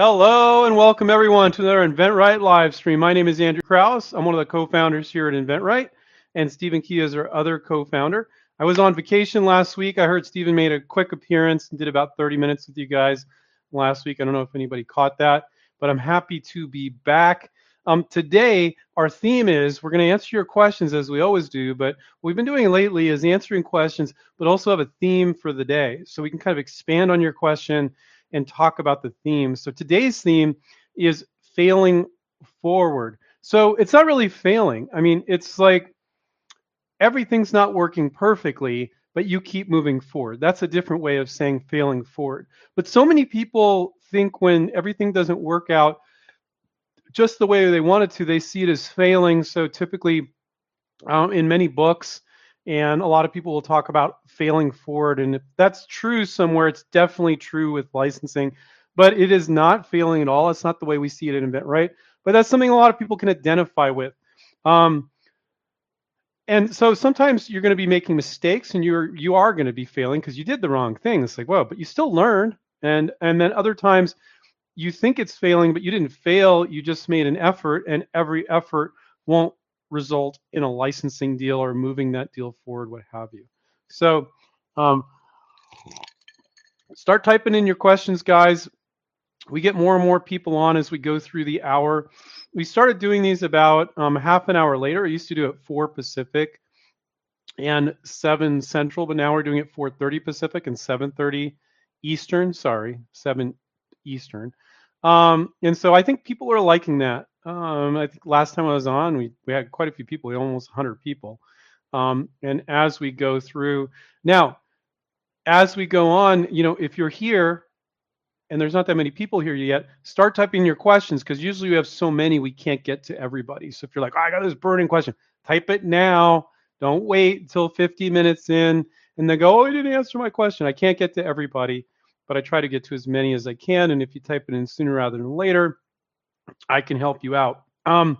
Hello and welcome everyone to another InventRight live stream. My name is Andrew Krauss. I'm one of the co-founders here at InventRight, and Stephen Key is our other co-founder. I was on vacation last week. I heard Stephen made a quick appearance and did about 30 minutes with you guys last week. I don't know if anybody caught that, but I'm happy to be back. Um, today, our theme is we're going to answer your questions as we always do, but what we've been doing lately is answering questions, but also have a theme for the day. So we can kind of expand on your question and talk about the theme. So today's theme is failing forward. So it's not really failing. I mean, it's like everything's not working perfectly, but you keep moving forward. That's a different way of saying failing forward. But so many people think when everything doesn't work out just the way they wanted to, they see it as failing. So typically, um, in many books, and a lot of people will talk about failing forward. And if that's true somewhere, it's definitely true with licensing, but it is not failing at all. It's not the way we see it at InventRight, but that's something a lot of people can identify with. Um, and so sometimes you're going to be making mistakes and you're you are going to be failing because you did the wrong thing. It's like, well, but you still learned. And and then other times you think it's failing, but you didn't fail. You just made an effort, and every effort won't result in a licensing deal or moving that deal forward, what have you. So um, start typing in your questions, guys. We get more and more people on as we go through the hour. We started doing these about um, half an hour later. I used to do it 4 Pacific and 7 Central, but now we're doing it 4.30 Pacific and 7.30 Eastern. Sorry, 7 Eastern. Um, and so I think people are liking that. Um, I think last time I was on, we, we had quite a few people, almost 100 people. Um, and as we go through, now, as we go on, you know, if you're here and there's not that many people here yet, start typing your questions because usually we have so many we can't get to everybody. So if you're like, oh, I got this burning question, type it now. Don't wait until 50 minutes in and they go, oh, I didn't answer my question. I can't get to everybody, but I try to get to as many as I can. And if you type it in sooner rather than later, I can help you out. Um,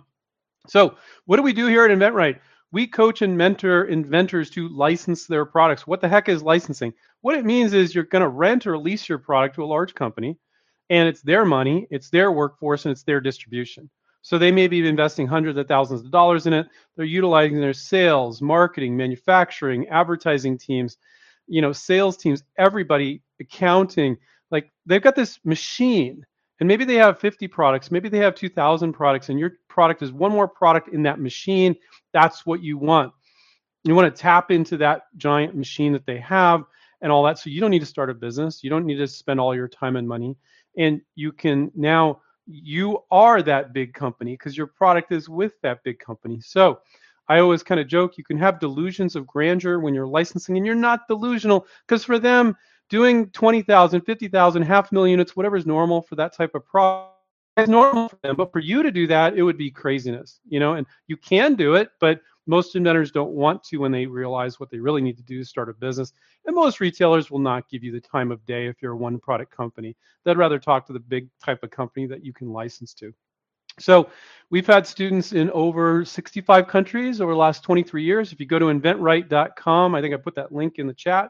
so, what do we do here at InventRight? We coach and mentor inventors to license their products. What the heck is licensing? What it means is you're going to rent or lease your product to a large company, and it's their money, it's their workforce, and it's their distribution. So they may be investing hundreds of thousands of dollars in it. They're utilizing their sales, marketing, manufacturing, advertising teams, you know, sales teams, everybody, accounting. Like they've got this machine and maybe they have 50 products, maybe they have 2,000 products, and your product is one more product in that machine. That's what you want. You want to tap into that giant machine that they have and all that. So you don't need to start a business. You don't need to spend all your time and money. And you can now, you are that big company because your product is with that big company. So I always kind of joke you can have delusions of grandeur when you're licensing and you're not delusional because for them, doing 20,000, 50,000, half million units, whatever is normal for that type of product is normal for them. But for you to do that, it would be craziness, you know, and you can do it, but most inventors don't want to when they realize what they really need to do is start a business. And most retailers will not give you the time of day if you're a one product company. They'd rather talk to the big type of company that you can license to. So we've had students in over 65 countries over the last 23 years. If you go to inventright.com, I think I put that link in the chat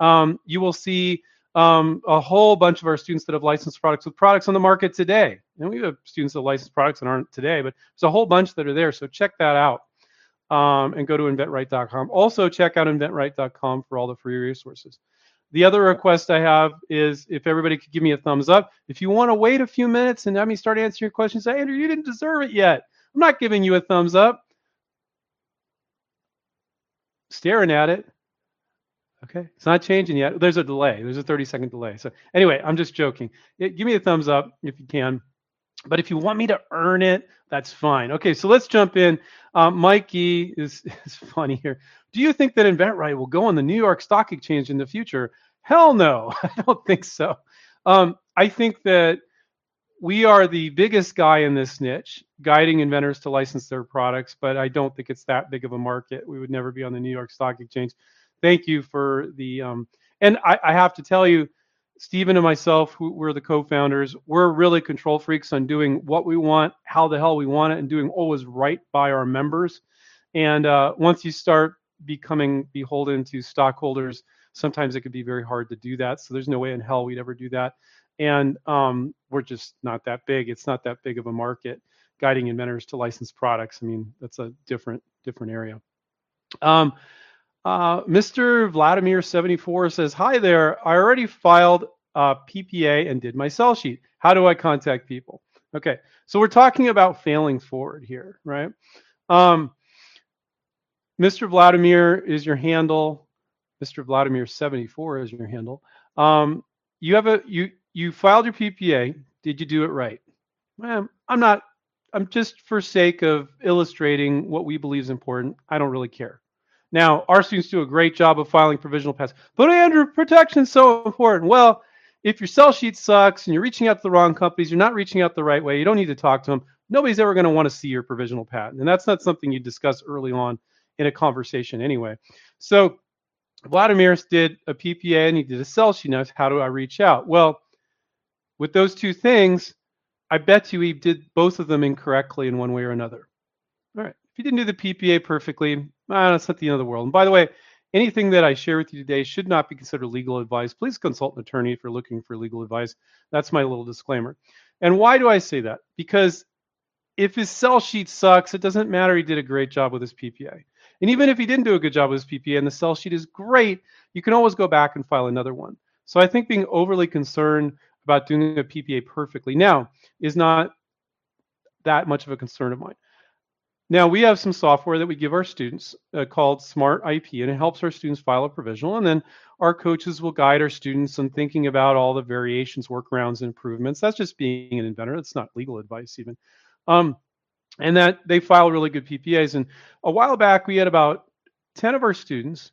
um, you will see um, a whole bunch of our students that have licensed products with products on the market today. And we have students that license products that aren't today, but there's a whole bunch that are there. So check that out um, and go to inventright.com. Also, check out inventright.com for all the free resources. The other request I have is if everybody could give me a thumbs up. If you want to wait a few minutes and have me start answering your questions, say, Andrew, you didn't deserve it yet. I'm not giving you a thumbs up. Staring at it. Okay, it's not changing yet. There's a delay. There's a 30 second delay. So anyway, I'm just joking. Give me a thumbs up if you can. But if you want me to earn it, that's fine. Okay, so let's jump in. Um, Mikey is, is funny here. Do you think that InventRight will go on the New York Stock Exchange in the future? Hell no, I don't think so. Um, I think that we are the biggest guy in this niche, guiding inventors to license their products, but I don't think it's that big of a market. We would never be on the New York Stock Exchange thank you for the um, and I, I, have to tell you stephen and myself who we're the co-founders we're really control freaks on doing what we want how the hell we want it and doing always right by our members and uh, once you start becoming beholden to stockholders sometimes it could be very hard to do that so there's no way in hell we'd ever do that and um, we're just not that big. It's not that big of a market guiding inventors to licensed products. I mean, that's a different different area. Um, uh, Mr. Vladimir 74 says, "Hi there. I already filed a PPA and did my sell sheet. How do I contact people?" Okay, so we're talking about failing forward here, right? Um, Mr. Vladimir is your handle. Mr. Vladimir 74 is your handle. Um, you have a you you filed your PPA. Did you do it right? Well, I'm not. I'm just for sake of illustrating what we believe is important. I don't really care. Now, our students do a great job of filing provisional pass. But Andrew, protection is so important. Well, if your sell sheet sucks and you're reaching out to the wrong companies, you're not reaching out the right way, you don't need to talk to them. Nobody's ever going to want to see your provisional patent. And that's not something you discuss early on in a conversation anyway. So Vladimir did a PPA and he did a sell sheet. Now, how do I reach out? Well, with those two things, I bet you he did both of them incorrectly in one way or another. If you didn't do the PPA perfectly, ah, that's not the end of the world. And by the way, anything that I share with you today should not be considered legal advice. Please consult an attorney if you're looking for legal advice. That's my little disclaimer. And why do I say that? Because if his sell sheet sucks, it doesn't matter. He did a great job with his PPA. And even if he didn't do a good job with his PPA and the sell sheet is great, you can always go back and file another one. So I think being overly concerned about doing a PPA perfectly now is not that much of a concern of mine. Now, we have some software that we give our students uh, called Smart IP, and it helps our students file a provisional. And then our coaches will guide our students in thinking about all the variations, workarounds, and improvements. That's just being an inventor. That's not legal advice, even. Um, and that they file really good PPAs. And a while back, we had about 10 of our students.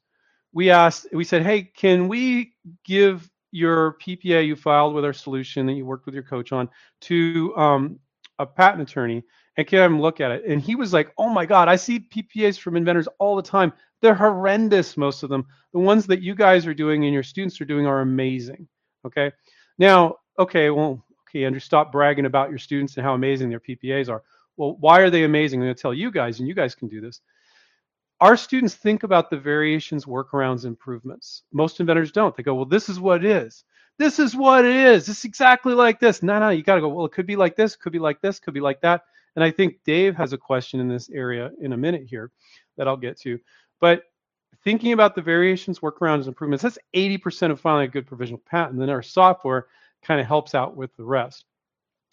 We asked, we said, hey, can we give your PPA you filed with our solution that you worked with your coach on to um, a patent attorney? And can have him look at it. And he was like, "Oh my God, I see PPAs from inventors all the time. They're horrendous, most of them. The ones that you guys are doing and your students are doing are amazing." Okay. Now, okay, well, okay, Andrew, stop bragging about your students and how amazing their PPAs are. Well, why are they amazing? I'm going to tell you guys, and you guys can do this. Our students think about the variations, workarounds, improvements. Most inventors don't. They go, well, this is what it is. This is what it is. It's exactly like this. No, no, you got to go, well, it could be like this, could be like this, could be like that. And I think Dave has a question in this area in a minute here that I'll get to. But thinking about the variations, workarounds, improvements, that's 80% of filing a good provisional patent. Then our software kind of helps out with the rest.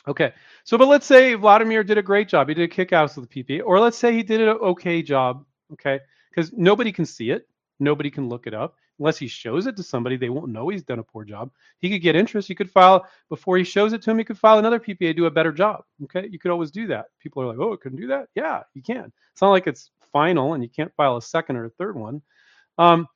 Okay, so but let's say Vladimir did a great job. He did a kick ass with the PP, or let's say he did an okay job. Okay, because nobody can see it, nobody can look it up unless he shows it to somebody, they won't know he's done a poor job. He could get interest. He could file before he shows it to him. He could file another PPA, do a better job. Okay, you could always do that. People are like, oh, it couldn't do that. Yeah, you can. It's not like it's final and you can't file a second or a third one. Um,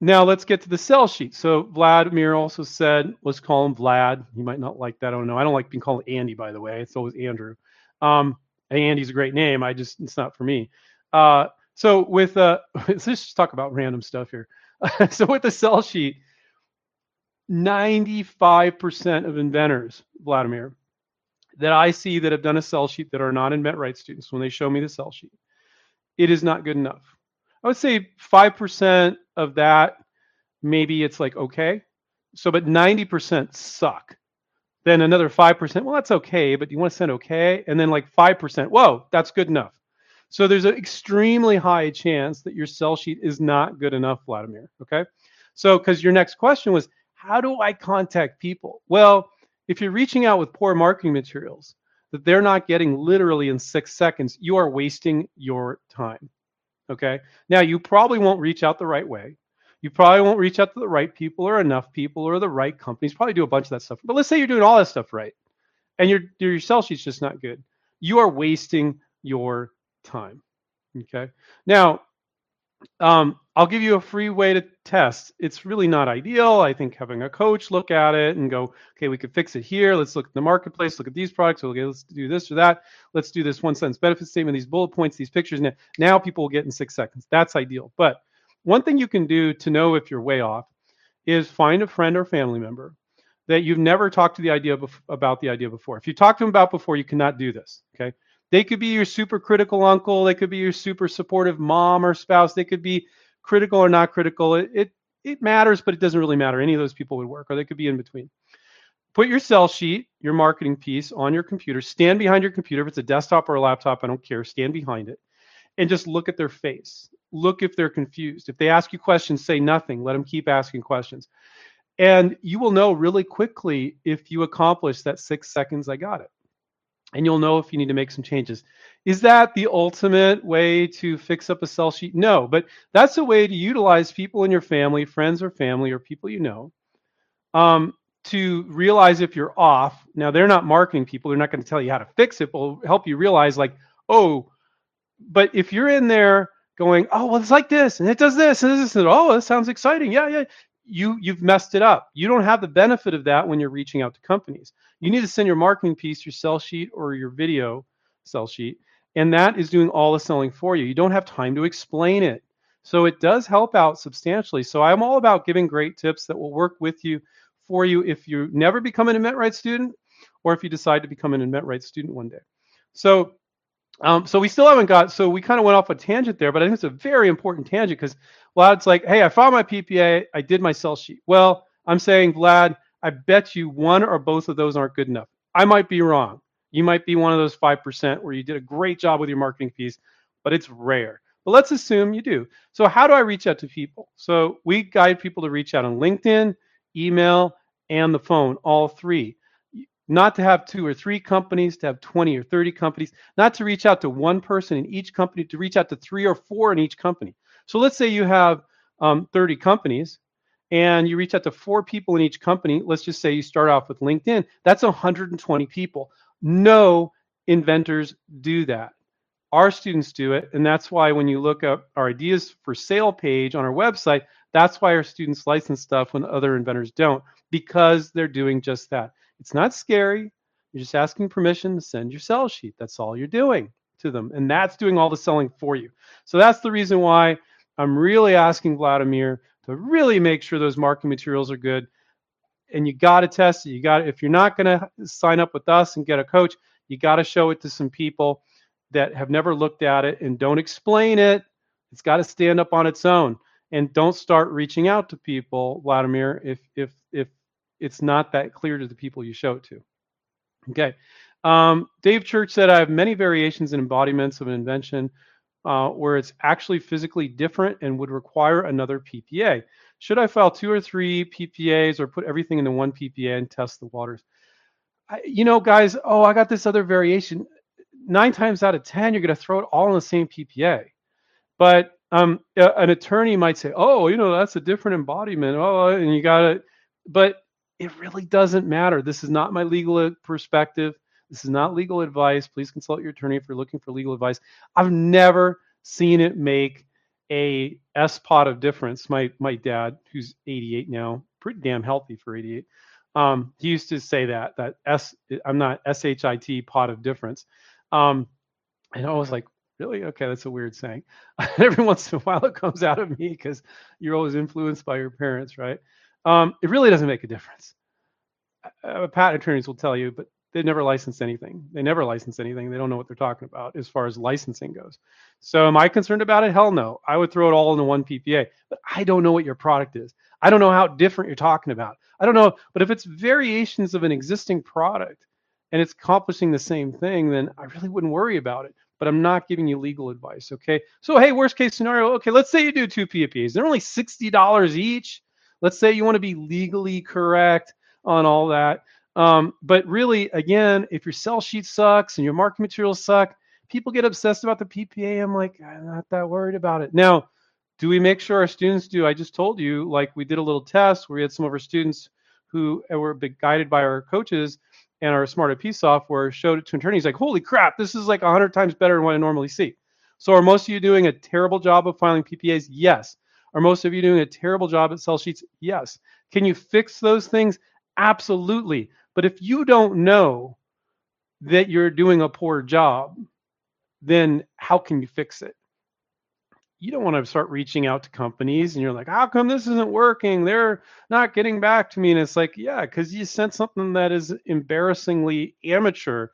now let's get to the sell sheet. So Vladimir also said, let's call him Vlad. He might not like that. I don't know. I don't like being called Andy, by the way. It's always Andrew. Um, Andy's a great name. I just it's not for me. Uh, so with uh, let's just talk about random stuff here. so with the sell sheet, 95% of inventors, Vladimir, that I see that have done a sell sheet that are not InventRight students, when they show me the sell sheet, it is not good enough. I would say 5% of that, maybe it's like okay. So, but 90% suck. Then another 5%, well, that's okay, but you want to send okay? And then like 5%, whoa, that's good enough. So there's an extremely high chance that your sell sheet is not good enough, Vladimir. Okay. So, because your next question was, how do I contact people? Well, if you're reaching out with poor marketing materials that they're not getting literally in six seconds, you are wasting your time. Okay. Now, you probably won't reach out the right way. You probably won't reach out to the right people or enough people or the right companies. Probably do a bunch of that stuff. But let's say you're doing all that stuff right and your, your sell sheet's just not good. You are wasting your time. Okay. Now, um, I'll give you a free way to test. It's really not ideal. I think having a coach look at it and go, okay, we could fix it here. Let's look at the marketplace, look at these products. Okay, let's do this or that. Let's do this one sentence benefit statement, these bullet points, these pictures. Now, now people will get in six seconds. That's ideal. But one thing you can do to know if you're way off is find a friend or family member that you've never talked to the idea bef- about the idea before. If you talked to them about before, you cannot do this. Okay. They could be your super critical uncle. They could be your super supportive mom or spouse. They could be critical or not critical. It, it, it matters, but it doesn't really matter. Any of those people would work, or they could be in between. put your sell sheet, your marketing piece on your computer, stand behind your computer. If it's a desktop or a laptop, I don't care, stand behind it and just look at their face. Look if they're confused. If they ask you questions, say nothing. Let them keep asking questions. And you will know really quickly if you accomplish that six seconds, I got it. And you'll know if you need to make some changes. Is that the ultimate way to fix up a sell sheet? No, but that's a way to utilize people in your family, friends or family, or people you know, um, to realize if you're off. Now, they're not marketing people. They're not going to tell you how to fix it, but will help you realize, like, oh, but if you're in there going, oh, well, it's like this, and it does this, and this, and oh, that sounds exciting. Yeah, yeah. You you've messed it up. You don't have the benefit of that when you're reaching out to companies. You need to send your marketing piece, your sell sheet, or your video sell sheet, and that is doing all the selling for you. You don't have time to explain it. So it does help out substantially. So I'm all about giving great tips that will work with you for you if you never become an InventRight student or if you decide to become an InventRight student one day. So um, so we still haven't got, so we kind of went off a tangent there, but I think it's a very important tangent because Vlad's like, hey, I found my PPA, I did my sell sheet. Well, I'm saying, Vlad, I bet you one or both of those aren't good enough. I might be wrong. You might be one of those 5% where you did a great job with your marketing piece, but it's rare. But let's assume you do. So, how do I reach out to people? So, we guide people to reach out on LinkedIn, email, and the phone, all three not to have two or three companies, to have 20 or 30 companies, not to reach out to one person in each company, to reach out to three or four in each company. So let's say you have um, 30 companies and you reach out to four people in each company. Let's just say you start off with LinkedIn. That's 120 people. No inventors do that. Our students do it. And that's why when you look up our ideas for sale page on our website, that's why our students license stuff when other inventors don't, because they're doing just that. It's not scary. You're just asking permission to send your sell sheet. That's all you're doing to them. And that's doing all the selling for you. So that's the reason why I'm really asking Vladimir to really make sure those marketing materials are good. And you got to test it. You got if you're not going to sign up with us and get a coach, you got to show it to some people that have never looked at it and don't explain it. It's got to stand up on its own. And don't start reaching out to people, Vladimir, if if if it's not that clear to the people you show it to. Okay. Um, Dave Church said, I have many variations and embodiments of an invention uh, where it's actually physically different and would require another PPA. Should I file two or three PPAs or put everything into one PPA and test the waters? I, you know, guys, oh, I got this other variation. Nine times out of 10, you're going to throw it all in the same PPA. But um, an attorney might say, oh, you know, that's a different embodiment. Oh, and you got to, but it really doesn't matter. This is not my legal perspective. This is not legal advice. Please consult your attorney if you're looking for legal advice. I've never seen it make a S pot of difference. My my dad, who's 88 now, pretty damn healthy for 88. Um, he used to say that that S I'm not S H I T pot of difference. Um, and I was like, really? Okay, that's a weird saying. Every once in a while it comes out of me because you're always influenced by your parents, right? Um, it really doesn't make a difference. Uh, patent attorneys will tell you, but they never license anything. They never license anything. They don't know what they're talking about as far as licensing goes. So, am I concerned about it? Hell no. I would throw it all into one PPA, but I don't know what your product is. I don't know how different you're talking about. I don't know. But if it's variations of an existing product and it's accomplishing the same thing, then I really wouldn't worry about it. But I'm not giving you legal advice. Okay. So, hey, worst case scenario. Okay, let's say you do two PPAs. They're only $60 each. Let's say you want to be legally correct on all that. Um, but really, again, if your sell sheet sucks and your marketing materials suck, people get obsessed about the PPA. I'm like, I'm not that worried about it. Now, do we make sure our students do? I just told you, like we did a little test where we had some of our students who were guided by our coaches and our Smart IP software showed it to attorneys like, holy crap, this is like 100 times better than what I normally see. So are most of you doing a terrible job of filing PPAs? Yes. Are most of you doing a terrible job at sell sheets? Yes. Can you fix those things? Absolutely. But if you don't know that you're doing a poor job, then how can you fix it? You don't want to start reaching out to companies and you're like, how come this isn't working? They're not getting back to me. And it's like, yeah, because you sent something that is embarrassingly amateur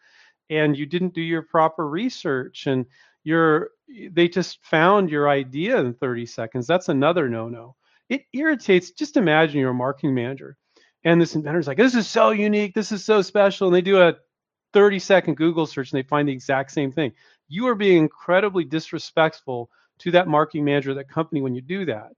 and you didn't do your proper research and you're they just found your idea in 30 seconds. That's another no-no. It irritates. Just imagine you're a marketing manager And this inventor's like, this is so unique, this is so special. And they do a 30 second Google search and they find the exact same thing. You are being incredibly disrespectful to that marketing manager, that company when you do that.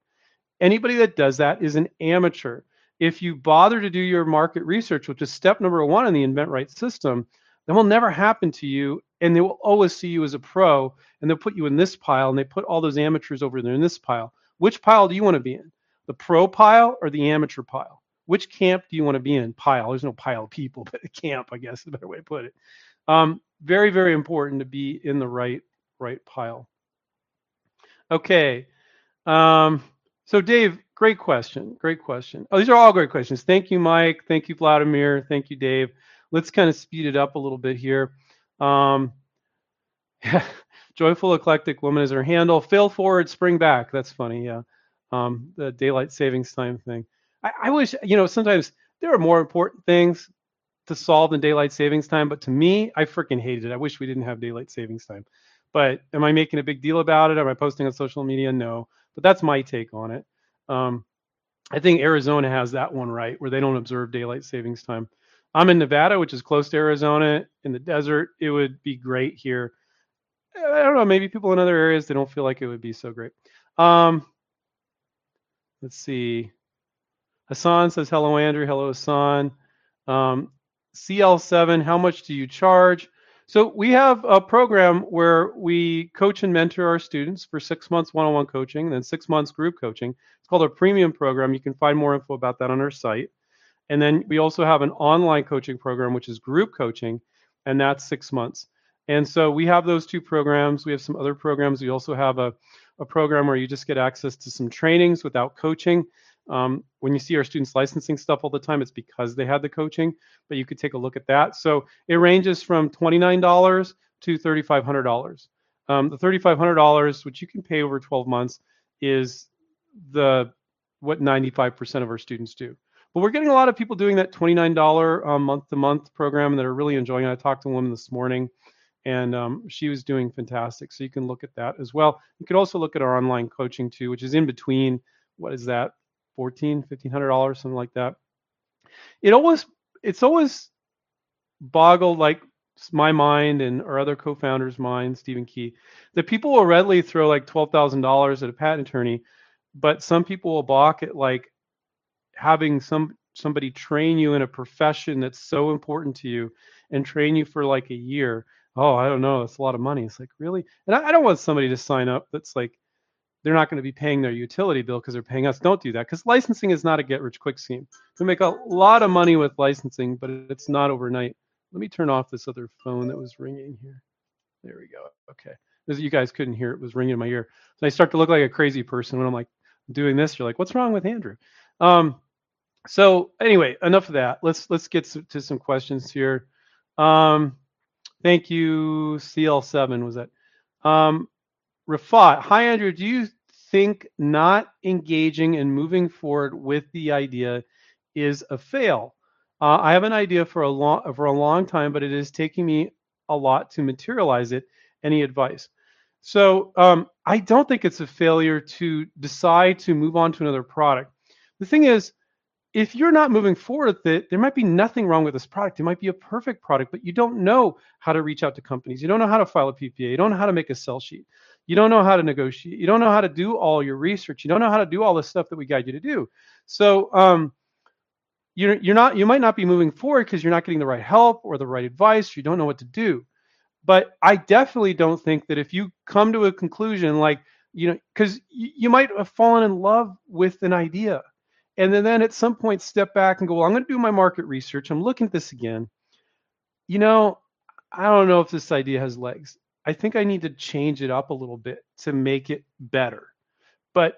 Anybody that does that is an amateur. If you bother to do your market research, which is step number one in the invent right system, that will never happen to you. And they will always see you as a pro and they'll put you in this pile and they put all those amateurs over there in this pile. Which pile do you want to be in? The pro pile or the amateur pile? Which camp do you want to be in? Pile. There's no pile of people, but a camp, I guess, is a better way to put it. Um, very, very important to be in the right right pile. Okay. Um, so Dave, great question. Great question. Oh, these are all great questions. Thank you, Mike. Thank you, Vladimir. Thank you, Dave. Let's kind of speed it up a little bit here. Um, yeah. Joyful eclectic woman is her handle. Fail forward, spring back. That's funny. Yeah. Um, the daylight savings time thing. I, I wish, you know, sometimes there are more important things to solve than daylight savings time, but to me, I freaking hated it. I wish we didn't have daylight savings time. But am I making a big deal about it? Am I posting on social media? No. But that's my take on it. Um, I think Arizona has that one right, where they don't observe daylight savings time. I'm in Nevada, which is close to Arizona, in the desert. It would be great here. I don't know. Maybe people in other areas they don't feel like it would be so great. Um, let's see. Hassan says hello, Andrew. Hello, Hassan. Um, CL7, how much do you charge? So we have a program where we coach and mentor our students for six months one-on-one coaching, and then six months group coaching. It's called a premium program. You can find more info about that on our site. And then we also have an online coaching program, which is group coaching, and that's six months. And so we have those two programs. We have some other programs. We also have a, a program where you just get access to some trainings without coaching. Um, when you see our students licensing stuff all the time, it's because they had the coaching, but you could take a look at that. So it ranges from $29 to $3,500. Um, the $3,500, which you can pay over 12 months, is the what 95% of our students do. But we're getting a lot of people doing that $29 month to month program that are really enjoying it. I talked to a woman this morning and um, she was doing fantastic. So you can look at that as well. You could also look at our online coaching too, which is in between. What is that? 14 1500 dollars something like that. It always it's always boggled like my mind and our other co-founders mind stephen key that people will readily throw like $12000 at a patent attorney but some people will balk at like having some somebody train you in a profession that's so important to you and train you for like a year. Oh i don't know it's a lot of money. It's like really? And I, I don't want somebody to sign up that's like they're not going to be paying their utility bill because they're paying us. Don't do that because licensing is not a get rich quick scheme. We make a lot of money with licensing, but it's not overnight. Let me turn off this other phone that was ringing here. There we go. Okay. As you guys couldn't hear, it was ringing in my ear. So I start to look like a crazy person when I'm like doing this. You're like, what's wrong with Andrew? Um, so anyway, enough of that. Let's let's get to some questions here. Um, thank you, CL7 was that. Um, Rafat, hi Andrew, do you think not engaging and moving forward with the idea is a fail? Uh, I have an idea for a long for a long time, but it is taking me a lot to materialize it. Any advice? So um, I don't think it's a failure to decide to move on to another product. The thing is, if you're not moving forward with it, there might be nothing wrong with this product. It might be a perfect product, but you don't know how to reach out to companies. You don't know how to file a PPA. You don't know how to make a sell sheet. You don't know how to negotiate. You don't know how to do all your research. You don't know how to do all the stuff that we guide you to do. So um, you're you're not you might not be moving forward because you're not getting the right help or the right advice. You don't know what to do. But I definitely don't think that if you come to a conclusion like you know because you, you might have fallen in love with an idea and then, then at some point step back and go well i'm going to do my market research i'm looking at this again you know i don't know if this idea has legs i think i need to change it up a little bit to make it better but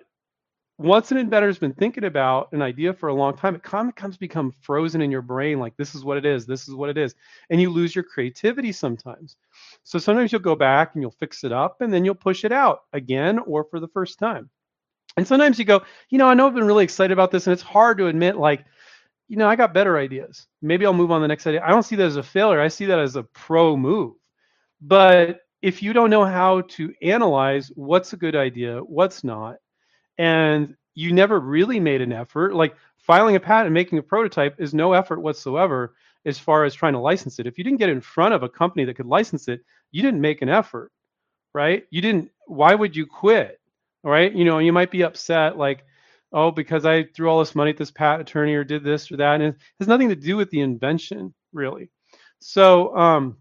once an inventor's been thinking about an idea for a long time it kind of comes become frozen in your brain like this is what it is this is what it is and you lose your creativity sometimes so sometimes you'll go back and you'll fix it up and then you'll push it out again or for the first time and sometimes you go, you know, I know I've been really excited about this, and it's hard to admit, like, you know, I got better ideas. Maybe I'll move on the next idea. I don't see that as a failure. I see that as a pro move. But if you don't know how to analyze what's a good idea, what's not, and you never really made an effort. Like filing a patent and making a prototype is no effort whatsoever as far as trying to license it. If you didn't get in front of a company that could license it, you didn't make an effort, right? You didn't, why would you quit? Right? You know, you might be upset like, oh, because I threw all this money at this patent attorney or did this or that. And it has nothing to do with the invention, really. So, um,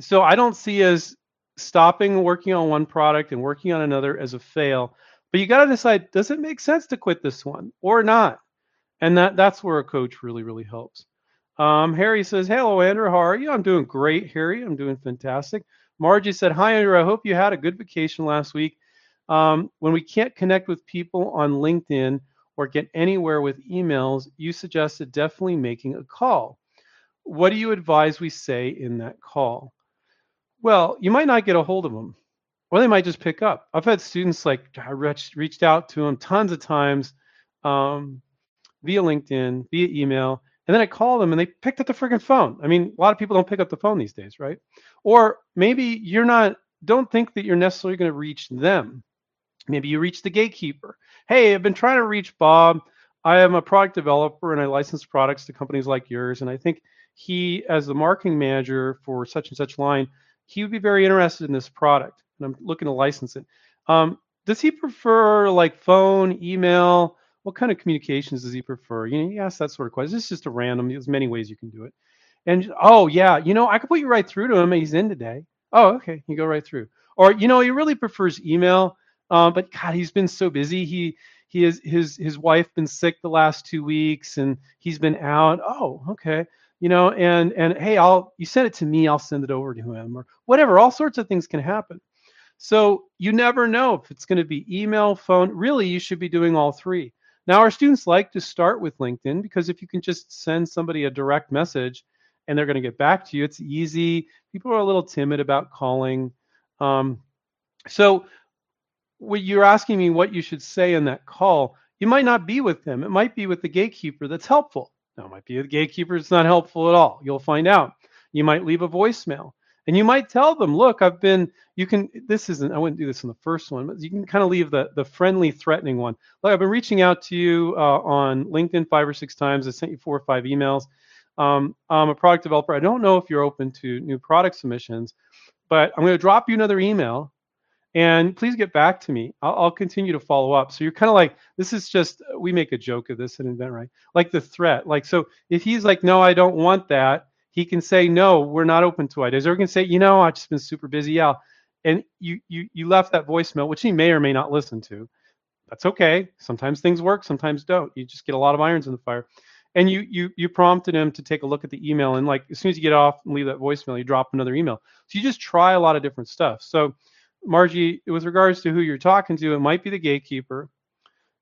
so I don't see as stopping working on one product and working on another as a fail. But you got to decide: does it make sense to quit this one or not? And that that's where a coach really really helps. Um, Harry says, "Hello, Andrew. How are you? I'm doing great, Harry. I'm doing fantastic." Margie said, "Hi, Andrew. I hope you had a good vacation last week. Um, when we can't connect with people on LinkedIn or get anywhere with emails, you suggested definitely making a call. What do you advise we say in that call?" Well, you might not get a hold of them, or they might just pick up. I've had students like I reached, reached out to them tons of times um, via LinkedIn, via email, and then I call them and they picked up the freaking phone. I mean, a lot of people don't pick up the phone these days, right? Or maybe you're not, don't think that you're necessarily going to reach them. Maybe you reach the gatekeeper. Hey, I've been trying to reach Bob. I am a product developer and I license products to companies like yours. And I think he, as the marketing manager for such and such line, he would be very interested in this product, and I'm looking to license it. Um, does he prefer like phone, email? What kind of communications does he prefer? You know, you ask that sort of question. It's just a random. There's many ways you can do it. And oh yeah, you know, I could put you right through to him. He's in today. Oh, okay, you go right through. Or you know, he really prefers email. Um, but God, he's been so busy. He he is his his wife been sick the last two weeks, and he's been out. Oh, okay you know, and and hey, I'll you send it to me, I'll send it over to him or whatever. All sorts of things can happen. So you never know if it's going to be email, phone. Really, you should be doing all three. Now, our students like to start with LinkedIn because if you can just send somebody a direct message and they're going to get back to you, it's easy. People are a little timid about calling. Um, so, what you're asking me what you should say in that call, you might not be with them. It might be with the gatekeeper that's helpful. Now, might be a gatekeeper. It's not helpful at all. You'll find out. You might leave a voicemail and you might tell them, look, I've been, you can, this isn't, I wouldn't do this in the first one, but you can kind of leave the, the friendly, threatening one. Like I've been reaching out to you uh, on LinkedIn five or six times. I sent you four or five emails. Um, I'm a product developer. I don't know if you're open to new product submissions, but I'm going to drop you another email and please get back to me. I'll, I'll continue to follow up. So you're kind of like, this is just, we make a joke of this at InventRight, like the threat. Like, so if he's like, no, I don't want that, he can say, no, we're not open to ideas. Or he can say, you know, I've just been super busy. Yeah. And you, you, you left that voicemail, which he may or may not listen to. That's okay. Sometimes things work, sometimes don't. You just get a lot of irons in the fire. And you, you, you prompted him to take a look at the email. And like, as soon as you get off and leave that voicemail, you drop another email. So you just try a lot of different stuff. So, Margie, with regards to who you're talking to, it might be the gatekeeper,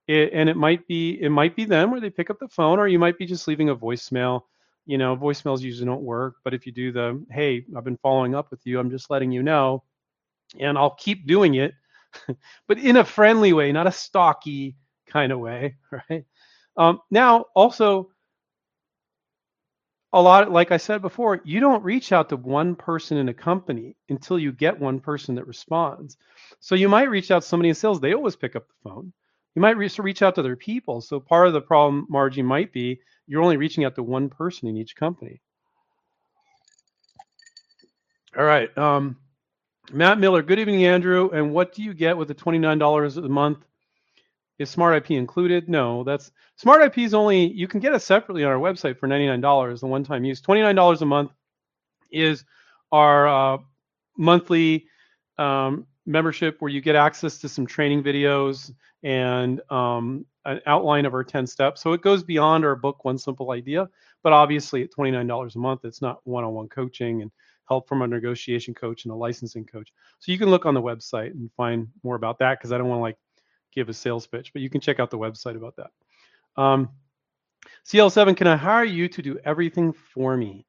it, and it might be it might be them where they pick up the phone, or you might be just leaving a voicemail. You know, voicemails usually don't work, but if you do the "Hey, I've been following up with you. I'm just letting you know," and I'll keep doing it, but in a friendly way, not a stalky kind of way, right? Um, now, also, a lot like i said before you don't reach out to one person in a company until you get one person that responds. So you might reach out to somebody in sales they always pick up the phone. You might reach, reach out to their people. So part of the problem Margie might be you're only reaching out to one person in each company. All right um, matt miller good evening andrew. And what do you get with the $29 a month is Smart IP included? No, that's Smart IP is only you can get it separately on our website for $99, the one-time use. $29 a month is our uh, monthly um, membership where you get access to some training videos and um, an outline of our 10 steps. So it goes beyond our book, One Simple Idea, but obviously at $29 a month, it's not one-on-one coaching and help from a negotiation coach and a licensing coach. So you can look on the website and find more about that because I don't want to like give a sales pitch, but you can check out the website about that. Um, CL7, can I hire you to do everything for me?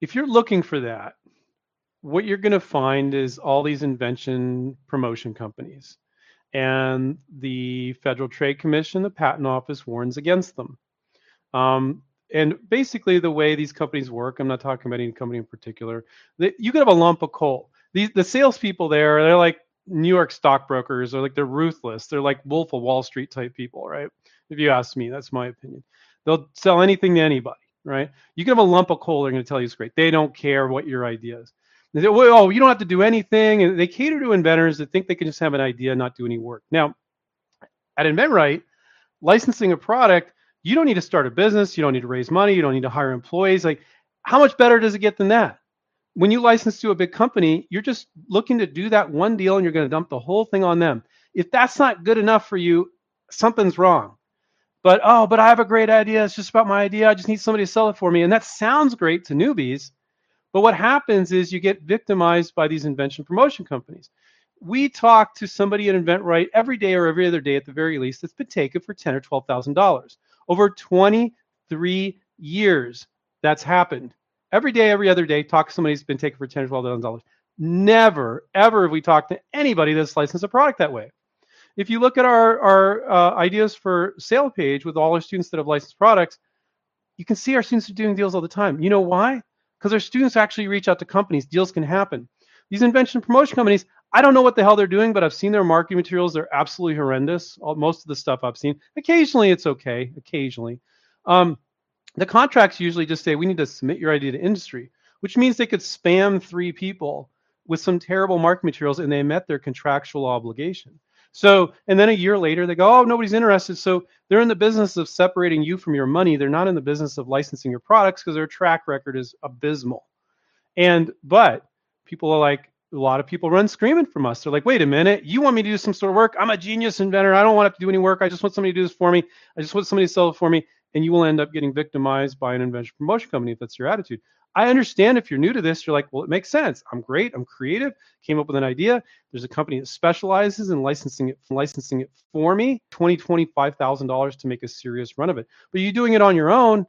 If you're looking for that, what you're going to find is all these invention promotion companies. And the Federal Trade Commission, the Patent Office warns against them. Um, and basically, the way these companies work, I'm not talking about any company in particular, that you could have a lump of coal. These, the salespeople there, they're like, New York stockbrokers are like they're ruthless. They're like Wolf of Wall Street type people, right? If you ask me, that's my opinion. They'll sell anything to anybody, right? You can have a lump of coal, they're going to tell you it's great. They don't care what your idea is. They say, well, oh, you don't have to do anything. And they cater to inventors that think they can just have an idea and not do any work. Now, at InventRight, licensing a product, you don't need to start a business. You don't need to raise money. You don't need to hire employees. Like, how much better does it get than that? When you license to a big company, you're just looking to do that one deal and you're going to dump the whole thing on them. If that's not good enough for you, something's wrong. But oh, but I have a great idea. It's just about my idea. I just need somebody to sell it for me. And that sounds great to newbies. But what happens is you get victimized by these invention promotion companies. We talk to somebody at InventRight every day or every other day at the very least that's been taken for ten or twelve thousand dollars. Over 23 years, that's happened. Every day, every other day, talk to somebody who's been taken for ten or twelve thousand dollars. Never, ever have we talked to anybody that's licensed a product that way. If you look at our, our uh, ideas for sale page with all our students that have licensed products, you can see our students are doing deals all the time. You know why? Because our students actually reach out to companies. Deals can happen. These invention promotion companies, I don't know what the hell they're doing, but I've seen their marketing materials. They're absolutely horrendous. All, most of the stuff I've seen. Occasionally, it's okay. Occasionally. Um, the contracts usually just say we need to submit your idea to industry, which means they could spam three people with some terrible marketing materials and they met their contractual obligation. So, and then a year later, they go, oh, nobody's interested. So they're in the business of separating you from your money. They're not in the business of licensing your products because their track record is abysmal. And, but people are like, a lot of people run screaming from us. They're like, wait a minute, you want me to do some sort of work? I'm a genius inventor. I don't want to, to do any work. I just want somebody to do this for me. I just want somebody to sell it for me. And you will end up getting victimized by an invention promotion company if that's your attitude. I understand if you're new to this, you're like, well, it makes sense. I'm great. I'm creative. Came up with an idea. There's a company that specializes in licensing it, licensing it for me. Twenty, twenty-five thousand dollars to make a serious run of it. But you doing it on your own,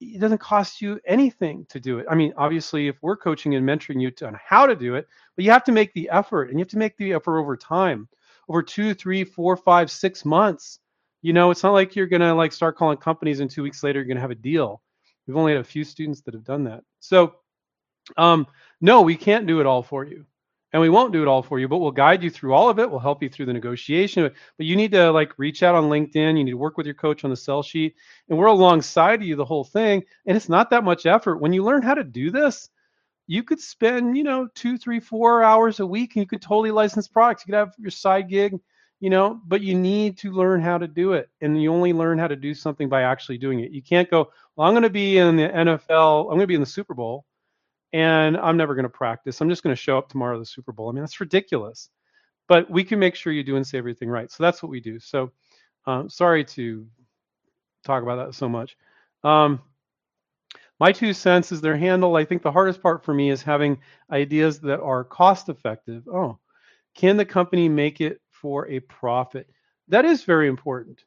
it doesn't cost you anything to do it. I mean, obviously, if we're coaching and mentoring you on how to do it, but you have to make the effort, and you have to make the effort over time, over two, three, four, five, six months. You know, it's not like you're gonna like start calling companies and two weeks later you're gonna have a deal We've only had a few students that have done that. So, um, no, we can't do it all for you. And we won't do it all for you, but we'll guide you through all of it. We'll help you through the negotiation. But you need to like reach out on LinkedIn. You need to work with your coach on the sell sheet. And we're alongside you the whole thing. And it's not that much effort. When you learn how to do this, you could spend, you know, two, three, four hours a week and you could totally license products. You could have your side gig you know, but you need to learn how to do it. And you only learn how to do something by actually doing it. You can't go, well, I'm going to be in the NFL, I'm going to be in the Super Bowl, and I'm never going to practice. I'm just going to show up tomorrow to the Super Bowl. I mean, that's ridiculous. But we can make sure you do and say everything right. So that's what we do. So um, sorry to talk about that so much. Um, my two cents is their handle. I think the hardest part for me is having ideas that are cost effective. Oh, can the company make it for a profit. That is very important.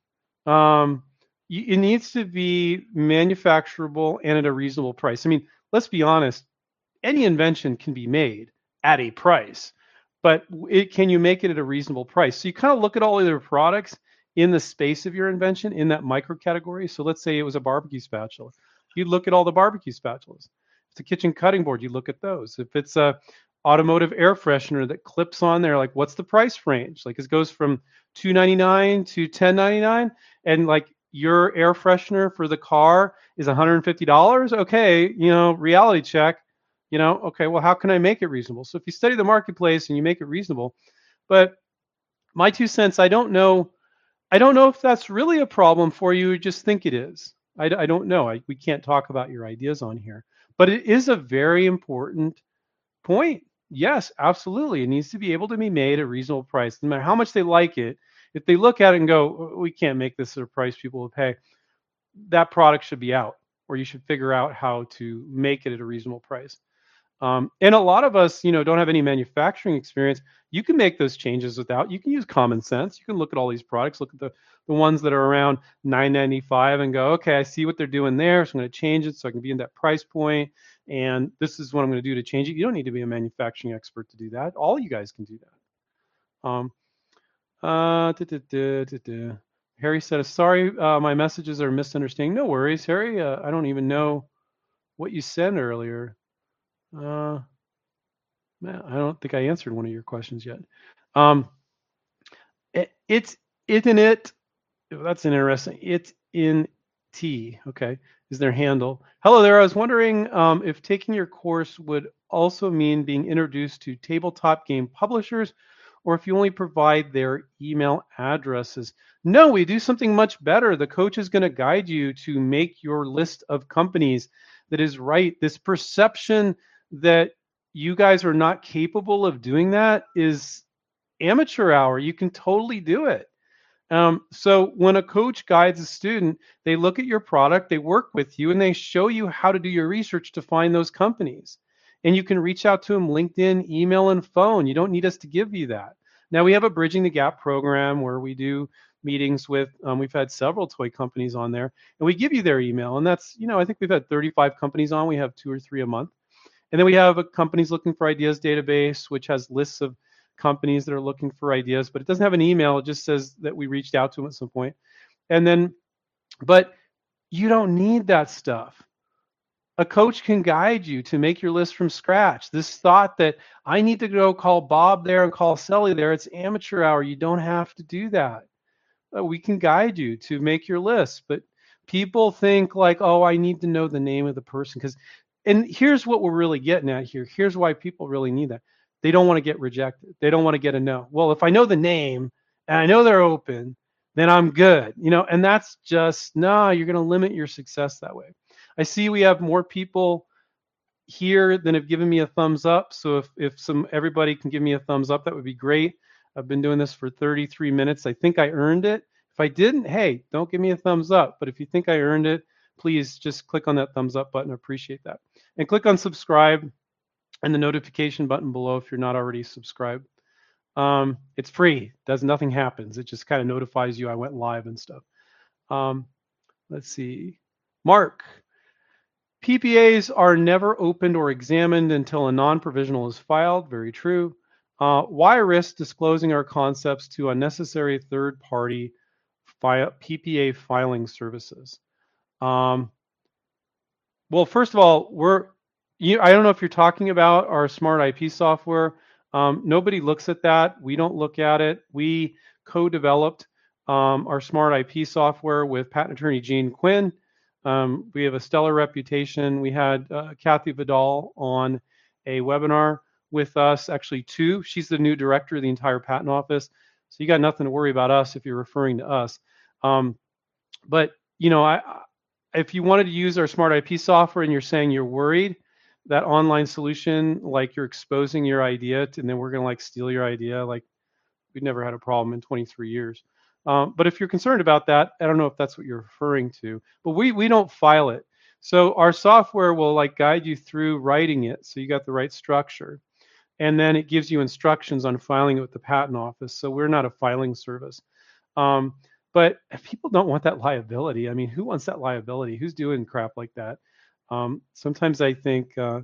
Um, it needs to be manufacturable and at a reasonable price. I mean, let's be honest, any invention can be made at a price, but it, can you make it at a reasonable price? So you kind of look at all of their products in the space of your invention in that micro category. So let's say it was a barbecue spatula. You'd look at all the barbecue spatulas. If it's a kitchen cutting board, you look at those. If it's a, automotive air freshener that clips on there like what's the price range? Like it goes from 299 to 1099 and like your air freshener for the car is $150 okay you know reality check. You know okay well how can i make it reasonable? So if you study the marketplace and you make it reasonable but my two cents i don't know i don't know if that's really a problem for you just think it is. I, I don't know. I, we can't talk about your ideas on here but it is a very important point yes, absolutely. It needs to be able to be made at a reasonable price, no matter how much they like it. If they look at it and go, we can't make this at a price people will pay, that product should be out, or you should figure out how to make it at a reasonable price. Um, and a lot of us, you know, don't have any manufacturing experience. You can make those changes without. You can use common sense. You can look at all these products, look at the the ones that are around 9.95, and go, okay, I see what they're doing there, so I'm going to change it so I can be in that price point. And this is what I'm going to do to change it. You don't need to be a manufacturing expert to do that. All you guys can do that. Um, uh, da, da, da, Harry said, sorry, uh, my messages are misunderstanding. No worries, Harry. Uh, I don't even know what you sent earlier. Uh, I don't think I answered one of your questions yet. Um, it, it's isn't it? That's interesting. It's in T. Okay, is their handle. Hello there. I was wondering um, if taking your course would also mean being introduced to tabletop game publishers, or if you only provide their email addresses. No, we do something much better. The coach is going to guide you to make your list of companies that is right. This perception that you guys are not capable of doing that is amateur hour. You can totally do it. Um, so when a coach guides a student, they look at your product, they work with you, and they show you how to do your research to find those companies. And you can reach out to them LinkedIn, email, and phone. You don't need us to give you that. Now we have a bridging the gap program where we do meetings with. Um, we've had several toy companies on there, and we give you their email. And that's you know I think we've had 35 companies on. We have two or three a month. And then we have a companies looking for ideas database, which has lists of companies that are looking for ideas, but it doesn't have an email. It just says that we reached out to them at some point. And then, but you don't need that stuff. A coach can guide you to make your list from scratch. This thought that I need to go call Bob there and call Sally there, it's amateur hour. You don't have to do that. Uh, we can guide you to make your list, but people think like, oh, I need to know the name of the person because and here's what we're really getting at here. Here's why people really need that. They don't want to get rejected. They don't want to get a no. Well, if I know the name and I know they're open, then I'm good. You know, and that's just no, you're going to limit your success that way. I see we have more people here than have given me a thumbs up. So if if some everybody can give me a thumbs up, that would be great. I've been doing this for 33 minutes. I think I earned it. If I didn't, hey, don't give me a thumbs up. But if you think I earned it, please just click on that thumbs up button. I appreciate that. And click on subscribe and the notification button below if you're not already subscribed. Um, it's free. Does nothing happens. It just kind of notifies you I went live and stuff. Um, let's see. Mark. PPAs are never opened or examined until a non-provisional is filed. Very true. Uh, why risk disclosing our concepts to unnecessary third-party PPA filing services? Um, well, first of all, we're you, I don't know if you're talking about our smart IP software. Um, nobody looks at that. We don't look at it. We co-developed um, our smart IP software with patent attorney Gene Quinn. Um, we have a stellar reputation. We had uh, Kathi Vidal on a webinar with us, actually two. She's the new director of the entire patent office. So you got nothing to worry about us if you're referring to us. Um, but you know, I, if you wanted to use our smart IP software and you're saying you're worried that online solution, like you're exposing your idea to, and then we're going to like steal your idea, like we've never had a problem in 23 years. Um, but if you're concerned about that, I don't know if that's what you're referring to, but we, we don't file it. So our software will like guide you through writing it. So you got the right structure. And then it gives you instructions on filing it with the patent office. So we're not a filing service. Um, but people don't want that liability. I mean, who wants that liability? Who's doing crap like that? Um, sometimes I think, uh,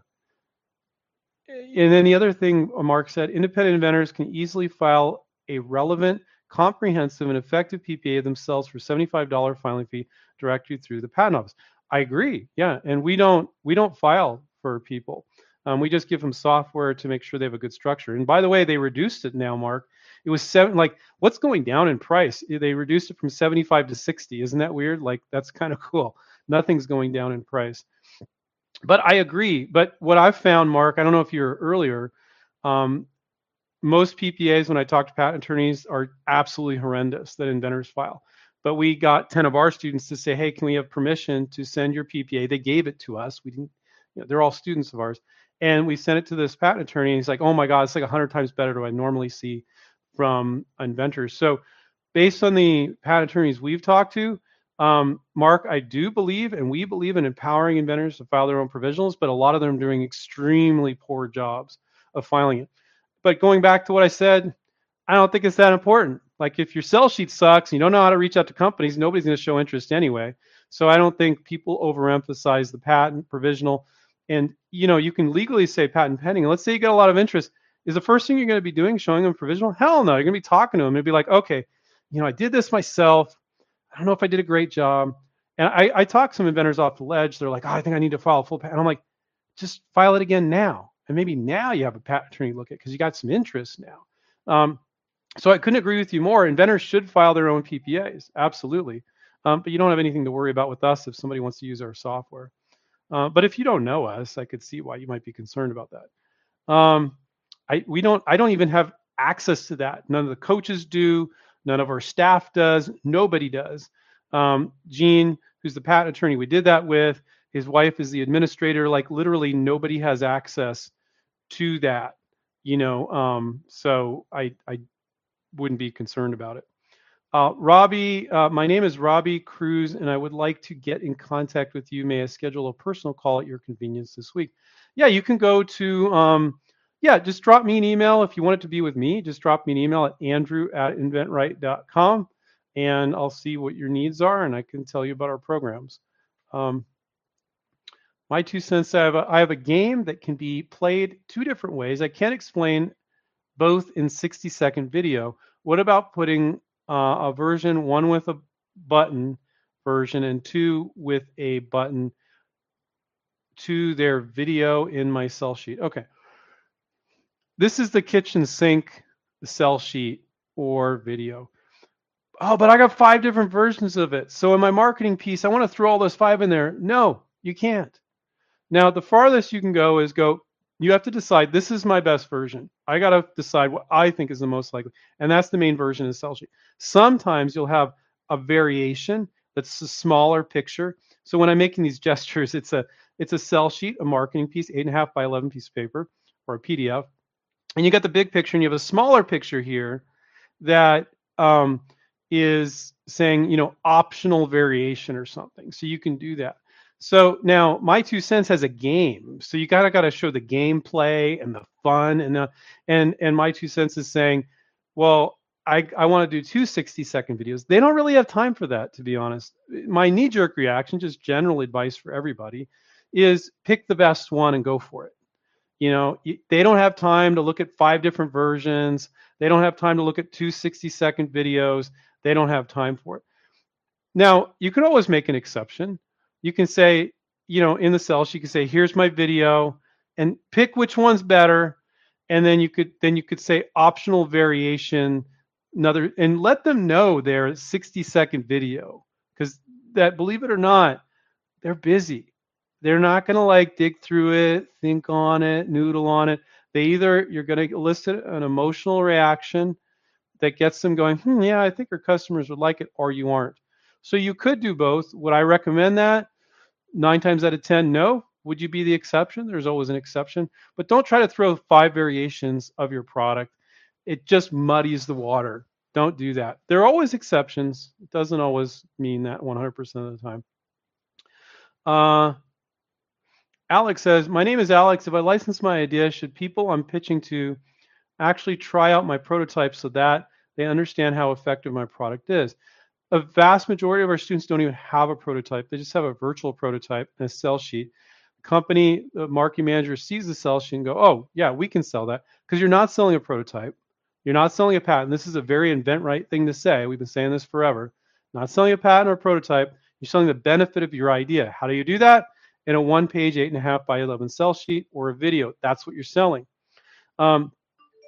and then the other thing Mark said, independent inventors can easily file a relevant, comprehensive, and effective PPA themselves for $75 filing fee directly through the patent office. I agree. Yeah, and we don't we don't file for people. Um, we just give them software to make sure they have a good structure. And by the way, they reduced it now, Mark. It was seven. Like, what's going down in price? They reduced it from 75 to 60. Isn't that weird? Like, that's kind of cool. Nothing's going down in price. But I agree. But what I've found, Mark, I don't know if you were earlier. Um, most PPAs, when I talk to patent attorneys, are absolutely horrendous that inventors file. But we got 10 of our students to say, hey, can we have permission to send your PPA? They gave it to us. We didn't, you know, they're all students of ours. And we sent it to this patent attorney, and he's like, "Oh my God, it's like 100 times better than I normally see from inventors." So, based on the patent attorneys we've talked to, um, Mark, I do believe, and we believe in empowering inventors to file their own provisionals, but a lot of them are doing extremely poor jobs of filing it. But going back to what I said, I don't think it's that important. Like if your sell sheet sucks, you don't know how to reach out to companies, nobody's going to show interest anyway. So I don't think people overemphasize the patent provisional and you know, you can legally say patent pending. Let's say you get a lot of interest. Is the first thing you're going to be doing showing them provisional? Hell no. You're going to be talking to them and be like, okay, you know, I did this myself. I don't know if I did a great job. And I, I talk some inventors off the ledge. They're like, oh, I think I need to file a full patent. I'm like, just file it again now. and maybe now you have a patent attorney look at because you got some interest now. Um, so I couldn't agree with you more. Inventors should file their own PPAs, absolutely. Um, but you don't have anything to worry about with us if somebody wants to use our software. Uh, but if you don't know us, I could see why you might be concerned about that. Um, I we don't I don't even have access to that. None of the coaches do. None of our staff does. Nobody does. Um, Gene, who's the patent attorney we did that with, his wife is the administrator. Like literally, nobody has access to that. You know, um, so I I wouldn't be concerned about it. Uh, Robbie, uh, my name is Robbie Cruz, and I would like to get in contact with you. May I schedule a personal call at your convenience this week? Yeah, you can go to, um, yeah, just drop me an email if you want it to be with me. Just drop me an email at andrew at inventright.com, and I'll see what your needs are, and I can tell you about our programs. Um, my two cents I have, a, I have a game that can be played two different ways. I can't explain both in 60 second video. What about putting uh, a version, one with a button version and two with a button to their video in my sell sheet. Okay. This is the kitchen sink the sell sheet or video. Oh, but I got five different versions of it. So in my marketing piece, I want to throw all those five in there. No, you can't. Now, the farthest you can go is go, you have to decide this is my best version. I got to decide what I think is the most likely. And that's the main version of the sell sheet. Sometimes you'll have a variation that's a smaller picture. So when I'm making these gestures, it's a it's a sell sheet, a marketing piece, eight and a half by 11 piece of paper or a PDF. And you got the big picture and you have a smaller picture here that um, is saying, you know, optional variation or something. So you can do that. So now my two cents has a game. So you gotta gotta show the gameplay and the fun and the, and and my two cents is saying, well, I, I want to do two 60 second videos. They don't really have time for that, to be honest. My knee jerk reaction, just general advice for everybody, is pick the best one and go for it. You know, they don't have time to look at five different versions. They don't have time to look at two 60 second videos. They don't have time for it. Now, you can always make an exception you can say, you know, in the cells, you can say, here's my video and pick which one's better. And then you could then you could say optional variation, another and let them know their 60 second video. Because that believe it or not, they're busy. They're not gonna like dig through it, think on it, noodle on it. They either you're gonna elicit an emotional reaction that gets them going, hmm, yeah, I think our customers would like it, or you aren't. So you could do both. Would I recommend that? Nine times out of 10, no. Would you be the exception? There's always an exception. But don't try to throw five variations of your product. It just muddies the water. Don't do that. There are always exceptions. It doesn't always mean that 100% of the time. Uh, Alex says, My name is Alex. If I license my idea, should people I'm pitching to actually try out my prototype so that they understand how effective my product is? a vast majority of our students don't even have a prototype. They just have a virtual prototype and a sell sheet. Company, the marketing manager sees the sell sheet and go, oh, yeah, we can sell that because you're not selling a prototype. You're not selling a patent. This is a very inventRight thing to say. We've been saying this forever. Not selling a patent or a prototype. You're selling the benefit of your idea. How do you do that? In a one page, eight and a half by 11 sell sheet or a video. That's what you're selling. Um,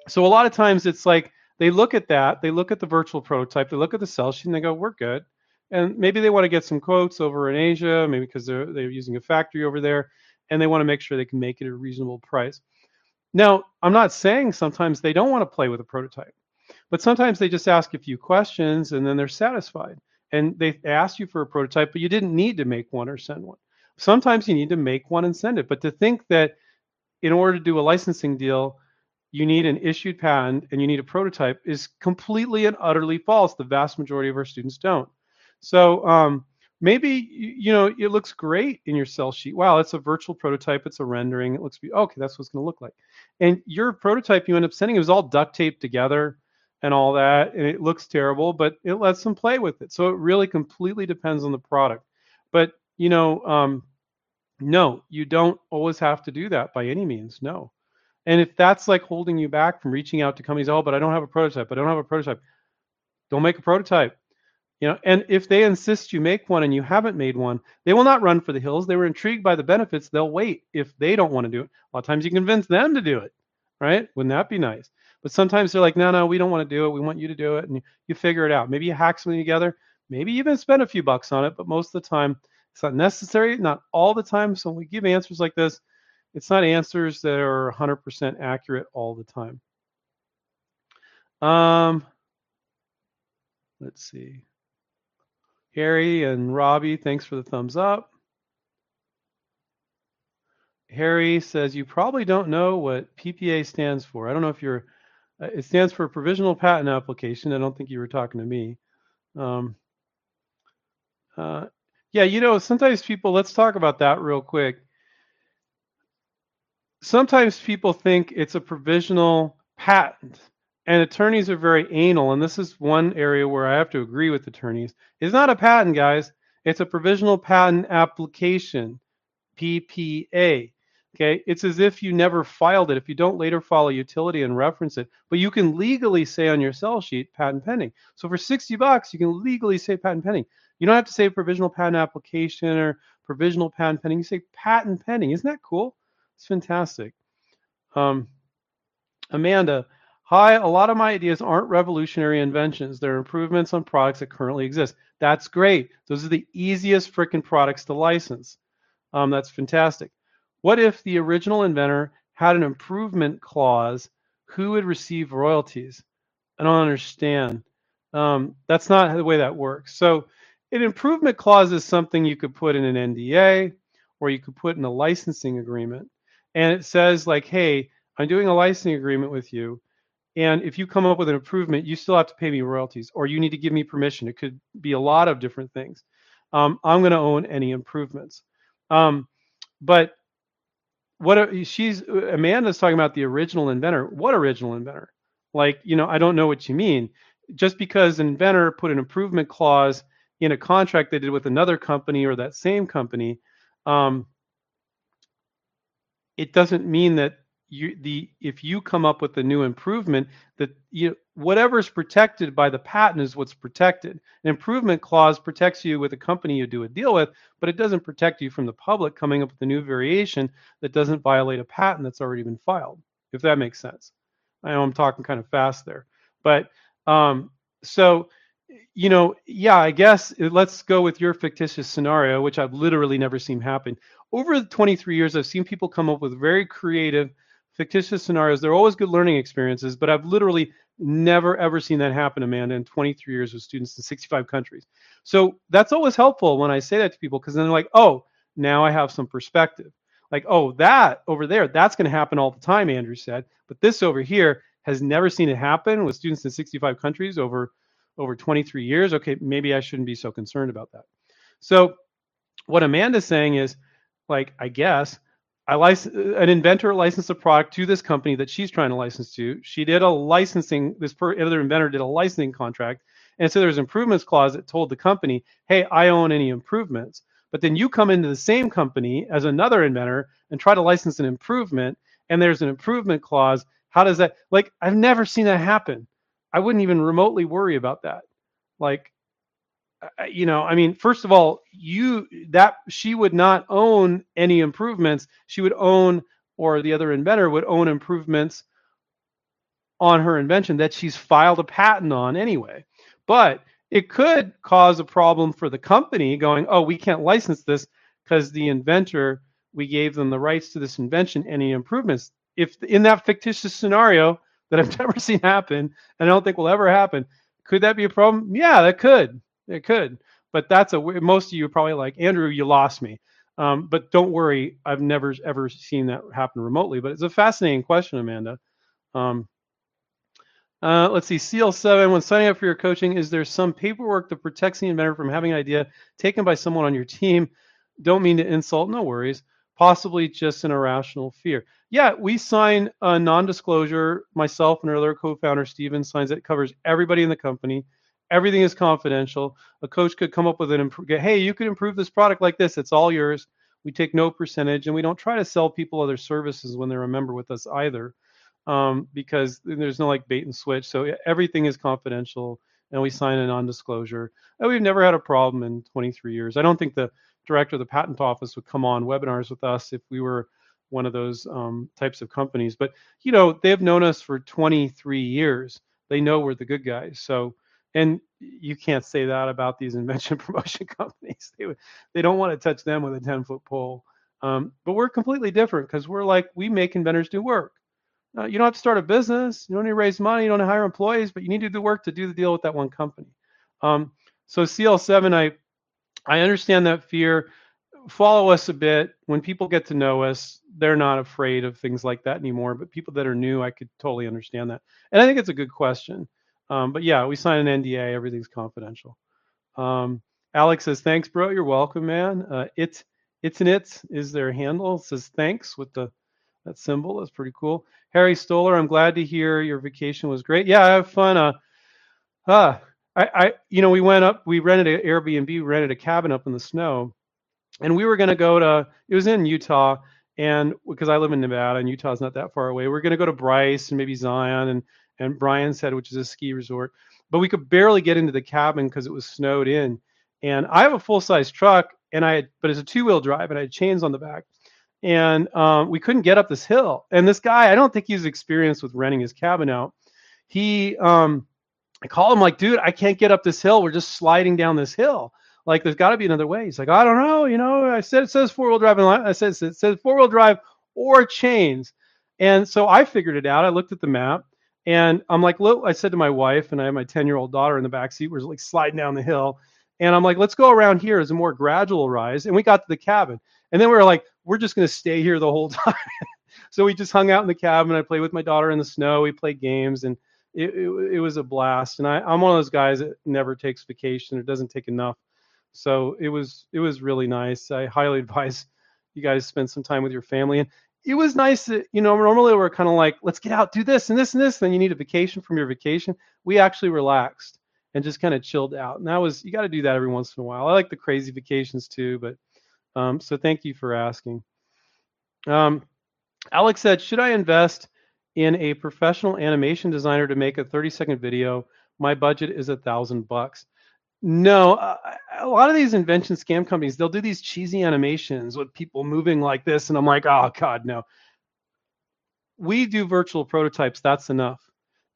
so a lot of times it's like, they look at that, they look at the virtual prototype, they look at the sell sheet, and they go, "We're good." And maybe they want to get some quotes over in Asia, maybe because they're they're using a factory over there, and they want to make sure they can make it at a reasonable price. Now, I'm not saying sometimes they don't want to play with a prototype, but sometimes they just ask a few questions and then they're satisfied. And they asked you for a prototype, but you didn't need to make one or send one. Sometimes you need to make one and send it. But to think that in order to do a licensing deal, you need an issued patent and you need a prototype is completely and utterly false. The vast majority of our students don't. So um, maybe you know it looks great in your sell sheet. Wow, it's a virtual prototype. It's a rendering. It looks okay. That's what it's going to look like. And your prototype you end up sending it was all duct taped together and all that, and it looks terrible, but it lets them play with it. So it really completely depends on the product. But you know, um, no, you don't always have to do that by any means. No. And if that's like holding you back from reaching out to companies, oh, but I don't have a prototype, I don't have a prototype. Don't make a prototype. You know, and if they insist you make one and you haven't made one, they will not run for the hills. They were intrigued by the benefits. They'll wait if they don't want to do it. A lot of times you convince them to do it, right? Wouldn't that be nice? But sometimes they're like, no, no, we don't want to do it. We want you to do it. And you, you figure it out. Maybe you hack something together. Maybe even spend a few bucks on it. But most of the time, it's not necessary, not all the time. So when we give answers like this, it's not answers that are 100% accurate all the time. Um, let's see. Harry and Robbie, thanks for the thumbs up. Harry says you probably don't know what PPA stands for. I don't know if you're. Uh, it stands for provisional patent application. I don't think you were talking to me. Um, uh, yeah, you know, sometimes people. Let's talk about that real quick. Sometimes people think it's a provisional patent and attorneys are very anal, and this is one area where I have to agree with attorneys. It's not a patent, guys. It's a provisional patent application, PPA. Okay, it's as if you never filed it if you don't later file a utility and reference it. But you can legally say on your sell sheet patent pending. So for 60 bucks, you can legally say patent pending. You don't have to say provisional patent application or provisional patent pending. You say patent pending. Isn't that cool? It's fantastic. Um, Amanda, Hi, a lot of my ideas aren't revolutionary inventions. They're improvements on products that currently exist. That's great. Those are the easiest freaking products to license. Um, that's fantastic. What if the original inventor had an improvement clause? Who would receive royalties? I don't understand. Um, that's not the way that works. So, an improvement clause is something you could put in an NDA or you could put in a licensing agreement. And it says, like, hey, I'm doing a licensing agreement with you and if you come up with an improvement, you still have to pay me royalties, or you need to give me permission. It could be a lot of different things. Um, I'm going to own any improvements. Um, but what she's Amanda's talking about the original inventor. What original inventor? Like, you know, I don't know what you mean. Just because an inventor put an improvement clause in a contract they did with another company or that same company, um, it doesn't mean that you the if you come up with a new improvement that you whatever is protected by the patent is what's protected. An improvement clause protects you with a company you do a deal with but it doesn't protect you from the public coming up with a new variation that doesn't violate a patent that's already been filed if that makes sense. I know i'm talking kind of fast there but um, so you know yeah i guess uh, let's go with your fictitious scenario which i've literally never seen happen over the 23 years i've seen people come up with very creative fictitious scenarios. They're always good learning experiences, but I've literally never ever seen that happen, Amanda, in 23 years with students in 65 countries. So that's always helpful when I say that to people because then they're like, oh, now I have some perspective. Like, oh, that over there, that's going to happen all the time, Andrew said. But this over here has never seen it happen with students in 65 countries over over 23 years. Okay, maybe I shouldn't be so concerned about that. So what Amanda's saying is, like, I guess I license an inventor licensed a product to this company that she's trying to license to. She did a licensing. This per, other inventor did a licensing contract, and so there's improvements clause that told the company, "Hey, I own any improvements." But then you come into the same company as another inventor and try to license an improvement, and there's an improvement clause. How does that? Like, I've never seen that happen. I wouldn't even remotely worry about that. Like, you know, I mean, first of all, you that she would not own any improvements. She would own, or the other inventor would own improvements on her invention that she's filed a patent on anyway. But it could cause a problem for the company going, oh, we can't license this because the inventor, we gave them the rights to this invention, any improvements. If in that fictitious scenario that I've never seen happen, and I don't think will ever happen, could that be a problem? Yeah, that could. It could, but that's a most of you probably like Andrew. You lost me, um, but don't worry. I've never ever seen that happen remotely. But it's a fascinating question, Amanda. Um, uh, let's see, CL7. When signing up for your coaching, is there some paperwork that protects the inventor from having an idea taken by someone on your team? Don't mean to insult. No worries. Possibly just an irrational fear. Yeah, we sign a non-disclosure. Myself and our other co-founder Stephen signs it. Covers everybody in the company everything is confidential. A coach could come up with an imp- hey, you could improve this product like this. It's all yours. We take no percentage, and we don't try to sell people other services when they're a member with us either, um, because there's no like bait and switch. So everything is confidential. and we sign a non-disclosure. And we've never had a problem in 23 years. I don't think the director of the patent office would come on webinars with us if we were one of those um, types of companies. But you know, they've known us for 23 years. They know we're the good guys. So, and you can't say that about these invention promotion companies. They they don't want to touch them with a 10 foot pole. Um, but we're completely different because we're like we make inventors do work. Uh, you don't have to start a business. You don't need to raise money. You don't need to hire employees, but you need to do the work to do the deal with that one company. Um, so CL7, I I understand that fear. Follow us a bit. When people get to know us, they're not afraid of things like that anymore. But people that are new, I could totally understand that. And I think it's a good question. Um, but yeah, we sign an NDA. Everything's confidential. Um, Alex says, "Thanks, bro. You're welcome, man." Uh, it's it's an it is is their handle. It says thanks with the that symbol. That's pretty cool. Harry Stoller, I'm glad to hear your vacation was great. Yeah, I have fun. Uh, uh I, I, you know, we went up, we rented an Airbnb, rented a cabin up in the snow, and we were going to go to, it was in Utah, and because I live in Nevada and Utah's not that far away, we are going to go to Bryce and maybe Zion and, and Brian's Head, which is a ski resort, but we could barely get into the cabin because it was snowed in. And I have a full size truck, and I, had, but it's a two wheel drive, and I had chains on the back, and um, we couldn't get up this hill. And this guy, I don't think he's experienced with renting his cabin out. He, um, I call him like, dude, I can't get up this hill. We're just sliding down this hill. Like, there's got to be another way. He's like, I don't know. You know, I said it says four wheel drive. And I said it says four wheel drive or chains. And so I figured it out. I looked at the map and I'm like, look, I said to my wife, and I have my 10 year old daughter in the back seat. We're like sliding down the hill. And I'm like, let's go around here as a more gradual rise. And we got to the cabin. And then we were like, we're just going to stay here the whole time. so we just hung out in the cabin. I played with my daughter in the snow. We played games. And it, it, it was a blast. And I, I'm one of those guys that never takes vacation or doesn't take enough. So it was it was really nice. I highly advise you guys spend some time with your family. And it was nice that you know normally we're kind of like let's get out, do this and this and this. Then you need a vacation from your vacation. We actually relaxed and just kind of chilled out. And that was you got to do that every once in a while. I like the crazy vacations too, but um, so thank you for asking. Um, Alex said, should I invest in a professional animation designer to make a 30 second video. My budget is a thousand bucks. No, uh, a lot of these invention scam companies, they'll do these cheesy animations with people moving like this. And I'm like, oh, God, no. We do virtual prototypes. That's enough.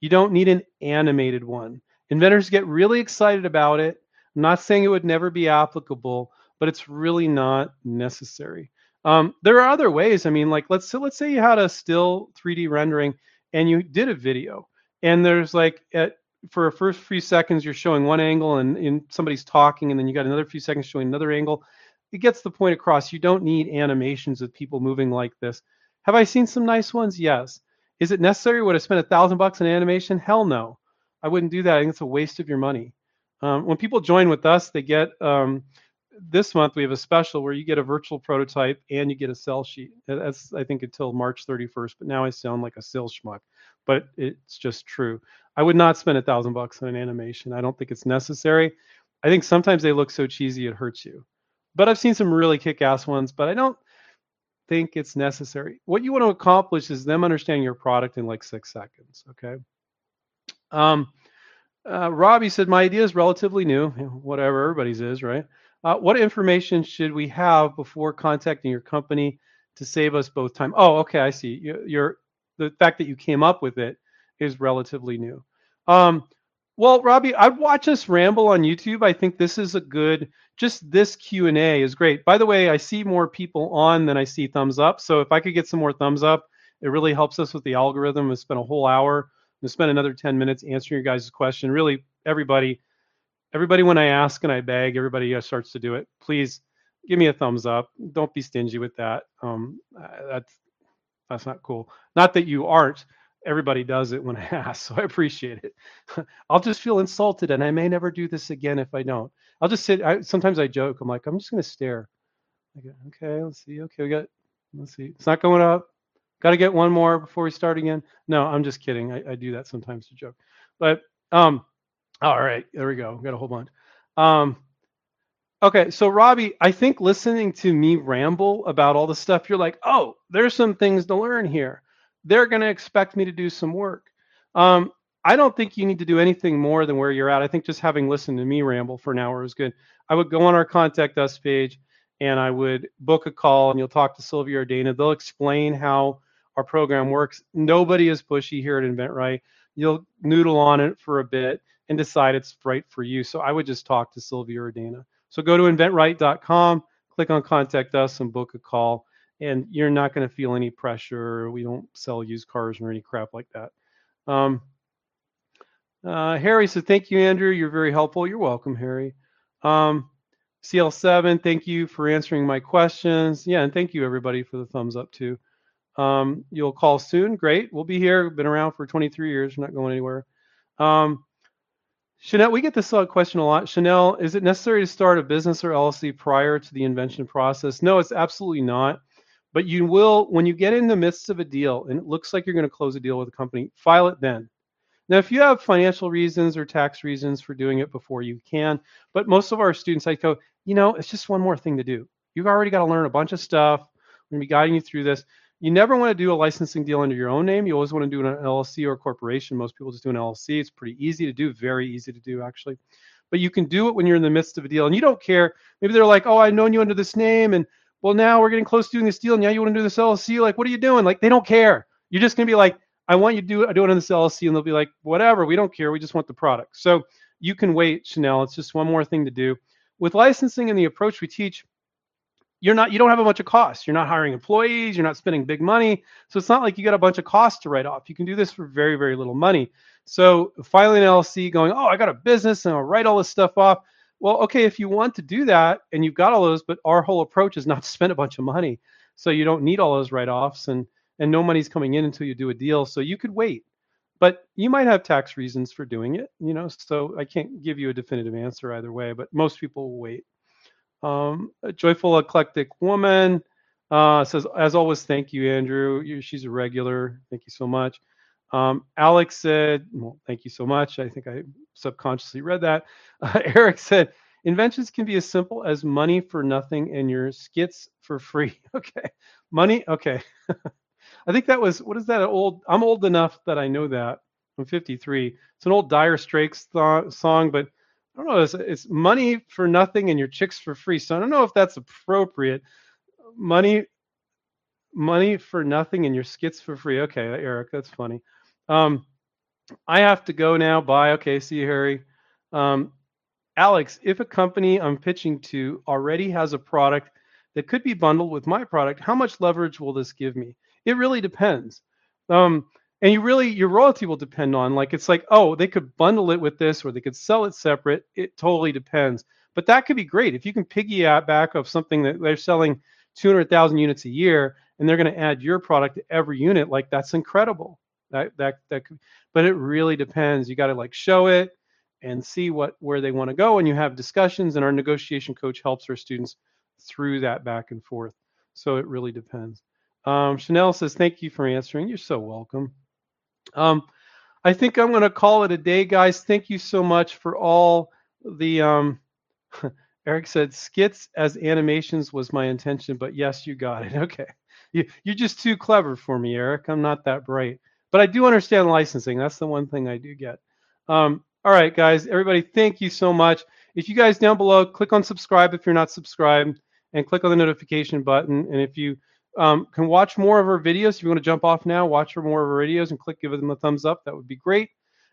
You don't need an animated one. Inventors get really excited about it. I'm not saying it would never be applicable, but it's really not necessary. Um, there are other ways. I mean, like let's let's say you had a still 3D rendering and you did a video, and there's like at for a first few seconds you're showing one angle and, somebody's talking, and then you got another few seconds showing another angle. It gets the point across. You don't need animations of people moving like this. Have I seen some nice ones? Yes. Is it necessary? Would I spend a thousand bucks on animation? Hell no. I wouldn't do that. I think it's a waste of your money. Um, when people join with us, they get um, this month we have a special where you get a virtual prototype and you get a sell sheet. That's I think until March 31st. But now I sound like a sales schmuck, but it's just true. I would not spend a thousand bucks on an animation. I don't think it's necessary. I think sometimes they look so cheesy it hurts you. But I've seen some really kick-ass ones, but I don't think it's necessary. What you want to accomplish is them understanding your product in like six seconds. Okay. Um, uh, Robbie said my idea is relatively new. Whatever everybody's is, right? Uh, what information should we have before contacting your company to save us both time? Oh, okay, I see. You, the fact that you came up with it is relatively new. Um, well, Robbie, I'd watch us ramble on YouTube. I think this is a good. Just this Q and A is great. By the way, I see more people on than I see thumbs up. So if I could get some more thumbs up, it really helps us with the algorithm. We spent a whole hour. We spent another 10 minutes answering your guys' question. Really, everybody everybody when I ask and I beg, everybody uh, starts to do it. Please give me a thumbs up. Don't be stingy with that. Um, that's that's not cool. Not that you aren't. Everybody does it when I ask, so I appreciate it. I'll just feel insulted, and I may never do this again if I don't. I'll just sit. I, sometimes I joke. I'm like, I'm just gonna stare. okay, let's see. Okay, we got. Let's see. It's not going up. Got to get one more before we start again. No, I'm just kidding. I, I do that sometimes to joke. But um, all right, there we go. We got a whole bunch. Um, okay, so Robbie, I think listening to me ramble about all the stuff, you're like, oh, there's some things to learn here. They're going to expect me to do some work. Um, I don't think you need to do anything more than where you're at. I think just having listened to me ramble for an hour is good. I would go on our contact us page and I would book a call and you'll talk to Sylvia or Dana. They'll explain how our program works. Nobody is pushy here at InventRight. You'll noodle on it for a bit and decide it's right for you. So I would just talk to Sylvia or Dana. So go to inventright.com, click on contact us and book a call. And you're not going to feel any pressure. We don't sell used cars or any crap like that. Um, uh, Harry said, Thank you, Andrew. You're very helpful. You're welcome, Harry. Um, CL7, thank you for answering my questions. Yeah, and thank you, everybody, for the thumbs up, too. Um, you'll call soon. Great. We'll be here. Been around for 23 years. We're not going anywhere. Um, Chanel, we get this uh, question a lot. Chanel, is it necessary to start a business or LLC prior to the invention process? No, it's absolutely not. But you will, when you get in the midst of a deal and it looks like you're going to close a deal with a company, file it then. Now, if you have financial reasons or tax reasons for doing it before you can, but most of our students, I go, you know, it's just one more thing to do. You've already got to learn a bunch of stuff. We're going to be guiding you through this. You never want to do a licensing deal under your own name. You always want to do an LLC or a corporation. Most people just do an LLC. It's pretty easy to do, very easy to do, actually. But you can do it when you're in the midst of a deal and you don't care. Maybe they're like, oh, I've known you under this name. And well, now we're getting close to doing this deal. And now you want to do this LLC. Like, what are you doing? Like, they don't care. You're just going to be like, I want you to do it. I do it on this LLC. And they'll be like, whatever. We don't care. We just want the product. So you can wait, Chanel. It's just one more thing to do. With licensing and the approach we teach, you're not you don't have a bunch of costs. You're not hiring employees, you're not spending big money. So it's not like you got a bunch of costs to write off. You can do this for very, very little money. So filing an LLC going, oh, I got a business and I'll write all this stuff off. Well, okay, if you want to do that and you've got all those, but our whole approach is not to spend a bunch of money. So you don't need all those write-offs and and no money's coming in until you do a deal. So you could wait. But you might have tax reasons for doing it, you know. So I can't give you a definitive answer either way, but most people will wait. Um, a joyful eclectic woman uh, says, as always, thank you, Andrew. You, she's a regular. Thank you so much. Um, Alex said, well, thank you so much. I think I subconsciously read that. Uh, Eric said, inventions can be as simple as money for nothing and your skits for free. okay. Money. Okay. I think that was, what is that old? I'm old enough that I know that. I'm 53. It's an old Dire Straits th- song, but I don't know. It's, it's money for nothing and your chicks for free. So I don't know if that's appropriate. Money, money for nothing and your skits for free. Okay, Eric, that's funny. Um, I have to go now. Bye. Okay, see you, Harry. Um, Alex, if a company I'm pitching to already has a product that could be bundled with my product, how much leverage will this give me? It really depends. Um, and you really your royalty will depend on like it's like oh they could bundle it with this or they could sell it separate. It totally depends. But that could be great. If you can piggyback of something that they're selling 200,000 units a year and they're going to add your product to every unit like that's incredible. That that that could, but it really depends. You got to like show it and see what where they want to go and you have discussions and our negotiation coach helps our students through that back and forth. So it really depends. Um, chanel says thank you for answering. You're so welcome um, I think I'm going to call it a day, guys. Thank you so much for all the. Um, Eric said skits as animations was my intention, but yes, you got it. Okay, you, you're just too clever for me, Eric. I'm not that bright, but I do understand licensing. That's the one thing I do get. Um, all right, guys, everybody, thank you so much. If you guys down below, click on subscribe if you're not subscribed, and click on the notification button. And if you um, can watch more of our videos. If you want to jump off now, watch more of our videos and click, give them a thumbs up. That would be great.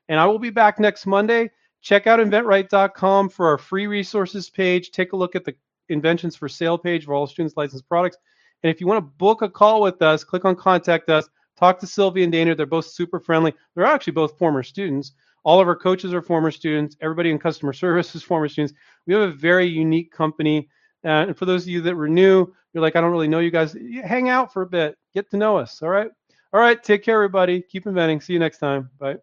And I will be back next Monday. Check out inventright.com for our free resources page. Take a look at the inventions for sale page for all students licensed products. And if you want to book a call with us, click on contact us. Talk to Sylvia and Dana. They're both super friendly. They're actually both former students. All of our coaches are former students. Everybody in customer service is former students. We have a very unique company. Uh, and for those of you that were new, you're like, I don't really know you guys. Hang out for a bit, get to know us. All right. All right. Take care, everybody. Keep inventing. See you next time. Bye.